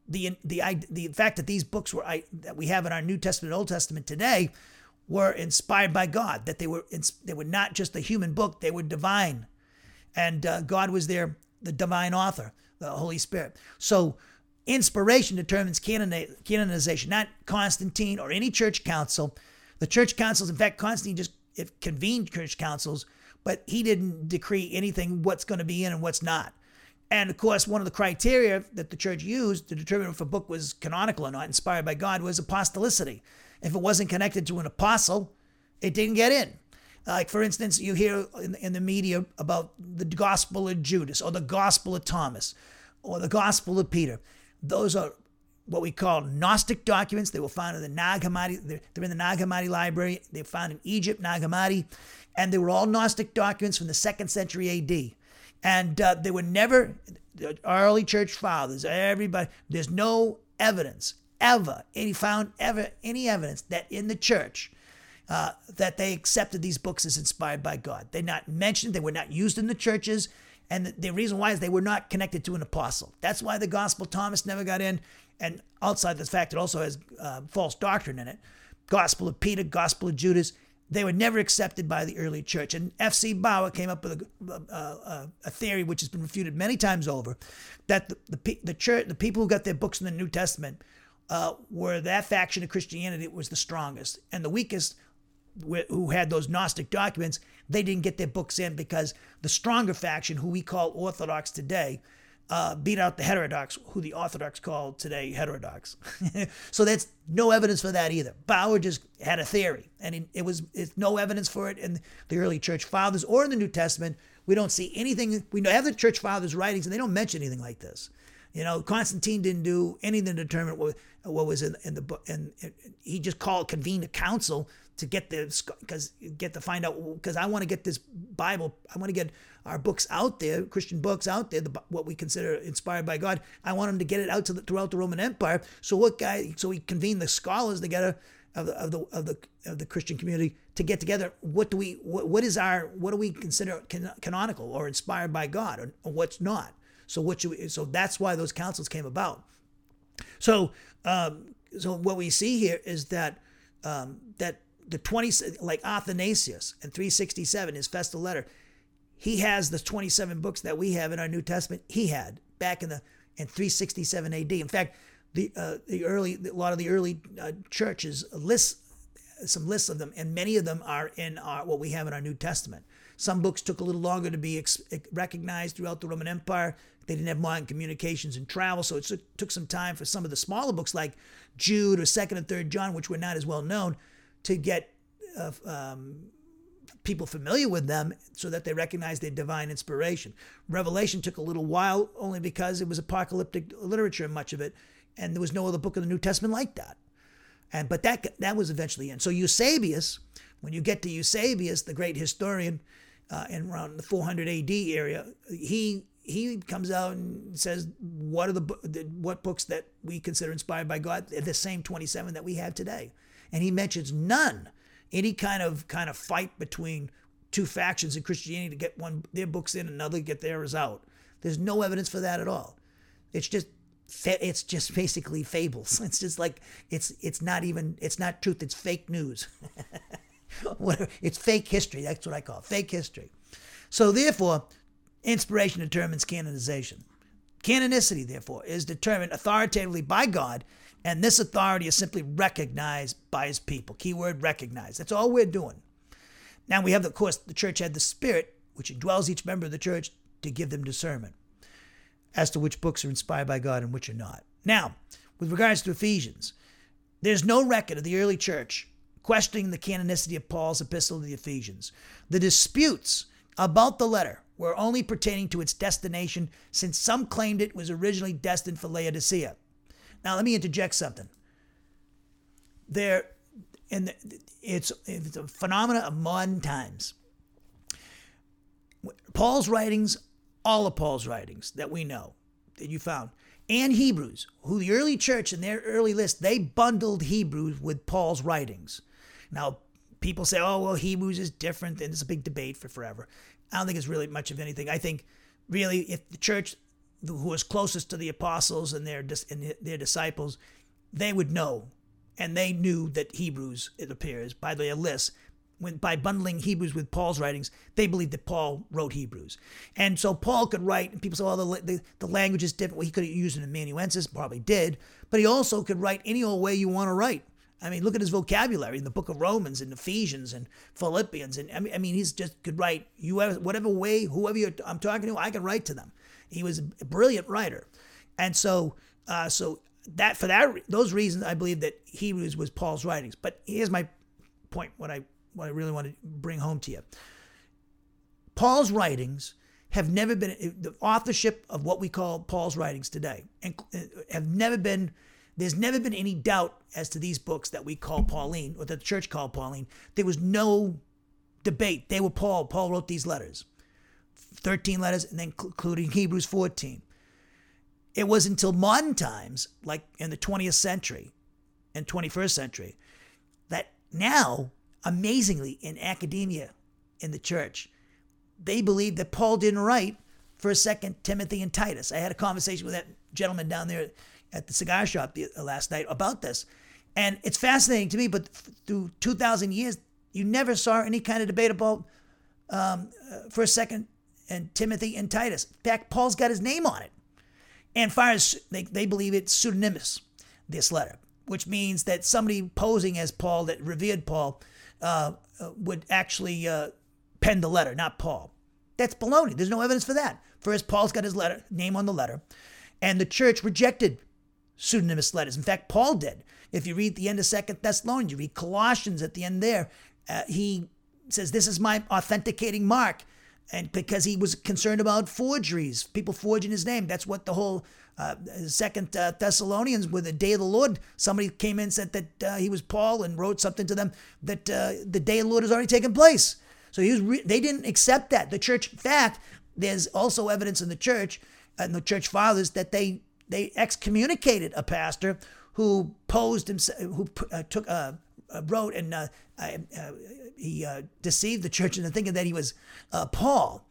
the the the fact that these books were that we have in our New Testament and Old Testament today were inspired by God. That they were they were not just a human book; they were divine, and uh, God was there, the divine author, the Holy Spirit. So inspiration determines canonization, not Constantine or any church council. The church councils, in fact, Constantine just convened church councils, but he didn't decree anything what's going to be in and what's not. And of course, one of the criteria that the church used to determine if a book was canonical or not, inspired by God, was apostolicity. If it wasn't connected to an apostle, it didn't get in. Like, for instance, you hear in, in the media about the Gospel of Judas or the Gospel of Thomas or the Gospel of Peter. Those are what we call Gnostic documents. They were found in the Nag Hammadi. They're, they're in the Nag Hammadi library. They were found in Egypt, Nag Hammadi. And they were all Gnostic documents from the second century AD. And uh, they were never, the early church fathers, everybody, there's no evidence ever, any found ever any evidence that in the church uh, that they accepted these books as inspired by God. They're not mentioned, they were not used in the churches. And the, the reason why is they were not connected to an apostle. That's why the Gospel Thomas never got in. And outside the fact, it also has uh, false doctrine in it. Gospel of Peter, Gospel of Judas. They were never accepted by the early church. And F.C. Baur came up with a, a, a, theory which has been refuted many times over that the, the, the, church, the people who got their books in the New Testament uh, were that faction of Christianity that was the strongest. And the weakest, who had those Gnostic documents, they didn't get their books in because the stronger faction, who we call Orthodox today, uh, beat out the heterodox, who the Orthodox call today heterodox. so that's no evidence for that either. Baur just had a theory, and it, was no evidence for it in the early church fathers or in the New Testament. We don't see anything. We have the church fathers' writings, and they don't mention anything like this. You know, Constantine didn't do anything to determine what, what was in, in the book, and he just called, convened a council to get the because get to find out because I want to get this Bible, I want to get our books out there, Christian books out there, the, what we consider inspired by God. I want him to get it out to the, throughout the Roman Empire. So what guy? So he convened the scholars together of the of the of the of the Christian community to get together. What do we? What, what is our? What do we consider can, canonical or inspired by God, or, or what's not? So what we? So that's why those councils came about. So um, so what we see here is that um, that the 20 like Athanasius in 367 his festal letter he has the 27 books that we have in our New Testament. He had back in the in 367 AD. In fact, the uh, the early a lot of the early uh, churches list some lists of them, and many of them are in our, what we have in our New Testament. Some books took a little longer to be ex- recognized throughout the Roman Empire. They didn't have modern communications and travel, so it took some time for some of the smaller books like Jude or Second and Third John, which were not as well known, to get uh, um, people familiar with them so that they recognize their divine inspiration. Revelation took a little while only because it was apocalyptic literature, much of it, and there was no other book of the New Testament like that. And but that that was eventually in. So Eusebius, when you get to Eusebius, the great historian, uh, in around the 400 AD area, he he comes out and says what are the what books that we consider inspired by God? the same 27 that we have today, and he mentions none any kind of kind of fight between two factions in Christianity to get one their books in, another get theirs out. There's no evidence for that at all. It's just it's just basically fables. It's just like it's it's not even it's not truth. It's fake news. it's fake history. That's what I call it, fake history. So therefore, inspiration determines canonization. Canonicity, therefore, is determined authoritatively by God and this authority is simply recognized by his people. Keyword recognized. That's all we're doing. Now we have, of course, the church had the Spirit, which indwells each member of the church to give them discernment as to which books are inspired by God and which are not. Now, with regards to Ephesians, there's no record of the early church questioning the canonicity of Paul's epistle to the Ephesians. The disputes about the letter were only pertaining to its destination, since some claimed it was originally destined for Laodicea. Now, let me interject something. There, and it's it's a phenomena of modern times. Paul's writings, all of Paul's writings that we know that you found, and Hebrews, who the early church in their early list they bundled Hebrews with Paul's writings. Now, people say, oh, well, Hebrews is different, and it's a big debate for forever. I don't think it's really much of anything. I think really if the church who was closest to the apostles and their and their disciples, they would know, and they knew that Hebrews, it appears, by their list, when by bundling Hebrews with Paul's writings, they believed that Paul wrote Hebrews, and so Paul could write. And people say, "Oh, the the, the language is different." Well, he could have used an amanuensis, probably did, but he also could write any old way you want to write. I mean, look at his vocabulary in the book of Romans and Ephesians and Philippians, and I mean, I mean, he's just could write you whatever way, whoever I'm talking to, I can write to them. He was a brilliant writer, and so uh, so that for that those reasons, I believe that Hebrews was Paul's writings. But here's my point: what I what I really want to bring home to you. Paul's writings have never been the authorship of what we call Paul's writings today, and uh, have never been there's never been any doubt as to these books that we call Pauline or that the church called Pauline. There was no debate. They were Paul. Paul wrote these letters 13 letters, and then including Hebrews 14. It was until modern times, like in the 20th century and 21st century, that now, amazingly, in academia, in the church, they believe that Paul didn't write for a second Timothy and Titus. I had a conversation with that gentleman down there at the cigar shop the, uh, last night about this. And it's fascinating to me, but through 2,000 years, you never saw any kind of debate about um, uh, First, Second, and Timothy and Titus. In fact, Paul's got his name on it. And far as they, they believe it's pseudonymous, this letter, which means that somebody posing as Paul, that revered Paul, uh, uh, would actually uh, pen the letter, not Paul. That's baloney. There's no evidence for that. First, Paul's got his letter name on the letter, and the church rejected pseudonymous letters. In fact, Paul did. If you read the end of Second Thessalonians, you read Colossians at the end there, uh, he says, "This is my authenticating mark," and because he was concerned about forgeries, people forging his name. That's what the whole uh, Second uh, Thessalonians, with the day of the Lord, somebody came in and said that uh, he was Paul and wrote something to them that uh, the day of the Lord has already taken place. So he was. Re- they didn't accept that. The church, in fact, there's also evidence in the church and the church fathers that they they excommunicated a pastor who posed himself, who uh, took uh, uh, wrote and uh, uh, he uh, deceived the church into thinking that he was Paul.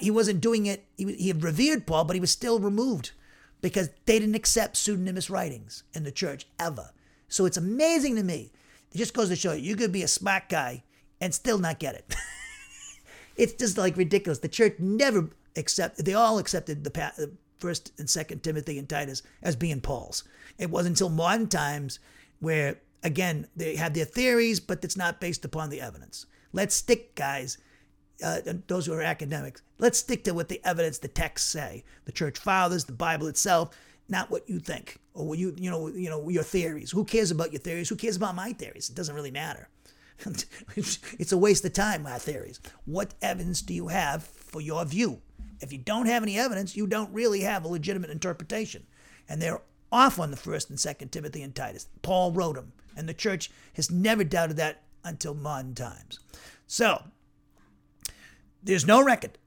he wasn't doing it. He, he revered Paul, but he was still removed because they didn't accept pseudonymous writings in the church ever. So it's amazing to me. It just goes to show you, you could be a smart guy and still not get it. it's just like ridiculous. The church never accept. They all accepted the First and Second Timothy and Titus as being Paul's. It wasn't until modern times where, again, they have their theories, but it's not based upon the evidence. Let's stick, guys. Uh, those who are academics, let's stick to what the evidence, the texts say, the church fathers, the Bible itself, not what you think or what you you know you know your theories. Who cares about your theories? Who cares about my theories? It doesn't really matter. it's a waste of time, my theories. What evidence do you have for your view? If you don't have any evidence, you don't really have a legitimate interpretation. And they're off on the first and second Timothy and Titus. Paul wrote them, and the church has never doubted that until modern times. So, there's no record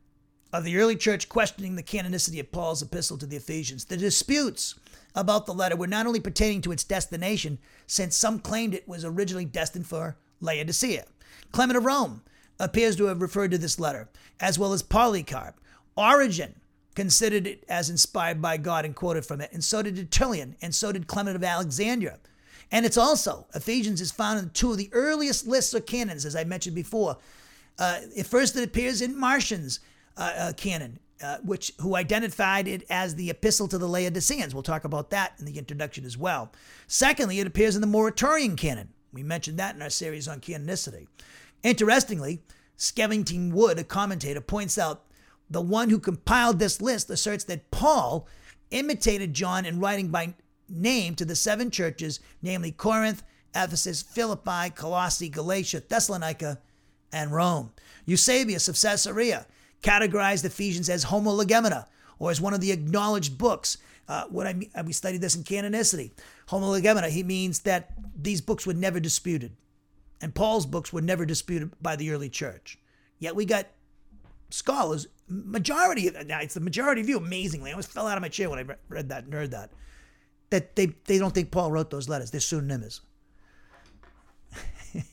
of the early church questioning the canonicity of Paul's epistle to the Ephesians. The disputes about the letter were not only pertaining to its destination, since some claimed it was originally destined for Laodicea. Clement of Rome appears to have referred to this letter, as well as Polycarp, Origen considered it as inspired by God and quoted from it, and so did Tertullian, and so did Clement of Alexandria. And it's also, Ephesians is found in two of the earliest lists of canons, as I mentioned before. Uh, first, it appears in Marcion's uh, uh, canon, uh, which who identified it as the epistle to the Laodiceans. We'll talk about that in the introduction as well. Secondly, it appears in the Muratorian canon. We mentioned that in our series on canonicity. Interestingly, Skevington Wood, a commentator, points out the one who compiled this list asserts that Paul imitated John in writing by name to the seven churches, namely Corinth, Ephesus, Philippi, Colossae, Galatia, Thessalonica, and Rome. Eusebius of Caesarea categorized Ephesians as homolegomena, or as one of the acknowledged books. Uh, what I mean, we studied this in canonicity. Homolegomena, he means that these books were never disputed, and Paul's books were never disputed by the early church. Yet we got scholars, majority, now it's the majority view, amazingly. I almost fell out of my chair when I read that and heard that. That they, they don't think Paul wrote those letters. They're pseudonymous. And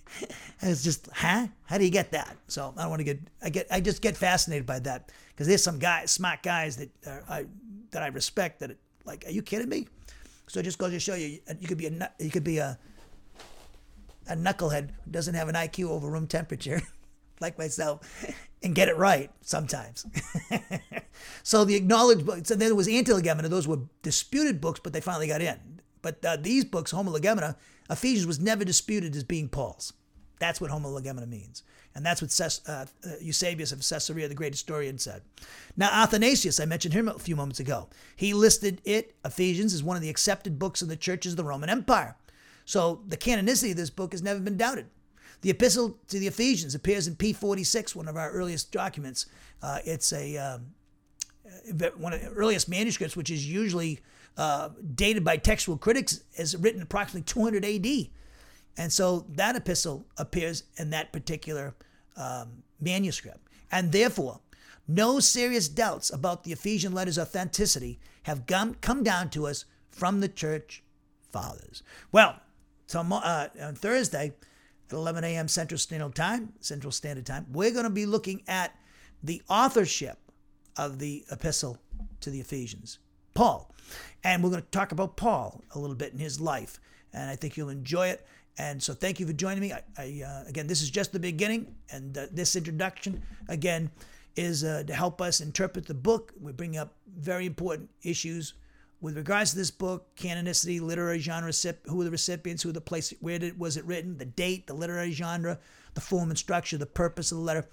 it's just, huh? How do you get that? So I don't want to get, I get, I just get fascinated by that because there's some guys, smart guys that are, I that I respect. That it, like, are you kidding me? So it just goes to show you, uh, you could be a, you could be a, a knucklehead who doesn't have an IQ over room temperature, like myself, and get it right sometimes. so the acknowledged books, and then there was Antilegomena. Those were disputed books, but they finally got in. But uh, these books, Homolegomena, Ephesians was never disputed as being Paul's. That's what Homolegomena means. And that's what Ces- uh, uh, Eusebius of Caesarea, the great historian, said. Now, Athanasius, I mentioned him a few moments ago. He listed it, Ephesians, as one of the accepted books in the churches of the Roman Empire. So the canonicity of this book has never been doubted. The epistle to the Ephesians appears in P46, one of our earliest documents. Uh, it's a um, one of the earliest manuscripts, which is usually uh, dated by textual critics, is written approximately 200 AD. And so that epistle appears in that particular um, manuscript. And therefore, no serious doubts about the Ephesian letter's authenticity have come, come down to us from the church fathers. Well, uh, on Thursday at 11 a.m. Central Standard Time, Central Standard Time, we're going to be looking at the authorship of the epistle to the Ephesians, Paul. And we're going to talk about Paul a little bit in his life. And I think you'll enjoy it. And so thank you for joining me. I, I uh, again, this is just the beginning. And uh, this introduction, again, is uh, to help us interpret the book. We're bringing up very important issues with regards to this book, canonicity, literary genre, who were the recipients, who the place, where did, was it written, the date, the literary genre, the form and structure, the purpose of the letter.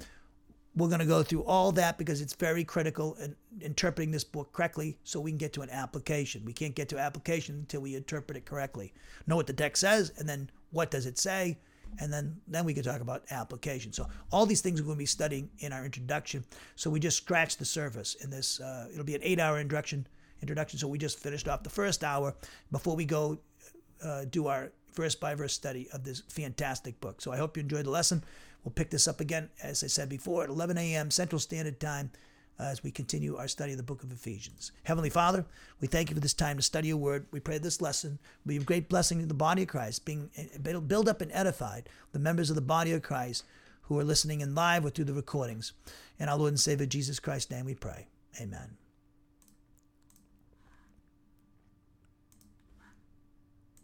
We're going to go through all that because it's very critical in interpreting this book correctly so we can get to an application. We can't get to application until we interpret it correctly. Know what the text says and then what does it say? And then, then we can talk about application. So all these things we're going to be studying in our introduction. So we just scratched the surface in this. Uh, it'll be an eight-hour introduction. Introduction. So we just finished off the first hour before we go uh, do our verse by verse study of this fantastic book. So I hope you enjoyed the lesson. We'll pick this up again, as I said before, at 11 a.m. Central Standard Time uh, as we continue our study of the book of Ephesians. Heavenly Father, we thank you for this time to study your word. We pray this lesson will be a great blessing to the body of Christ, being uh, build up and edified the members of the body of Christ who are listening in live or through the recordings. In our Lord and Savior Jesus Christ's name we pray. Amen.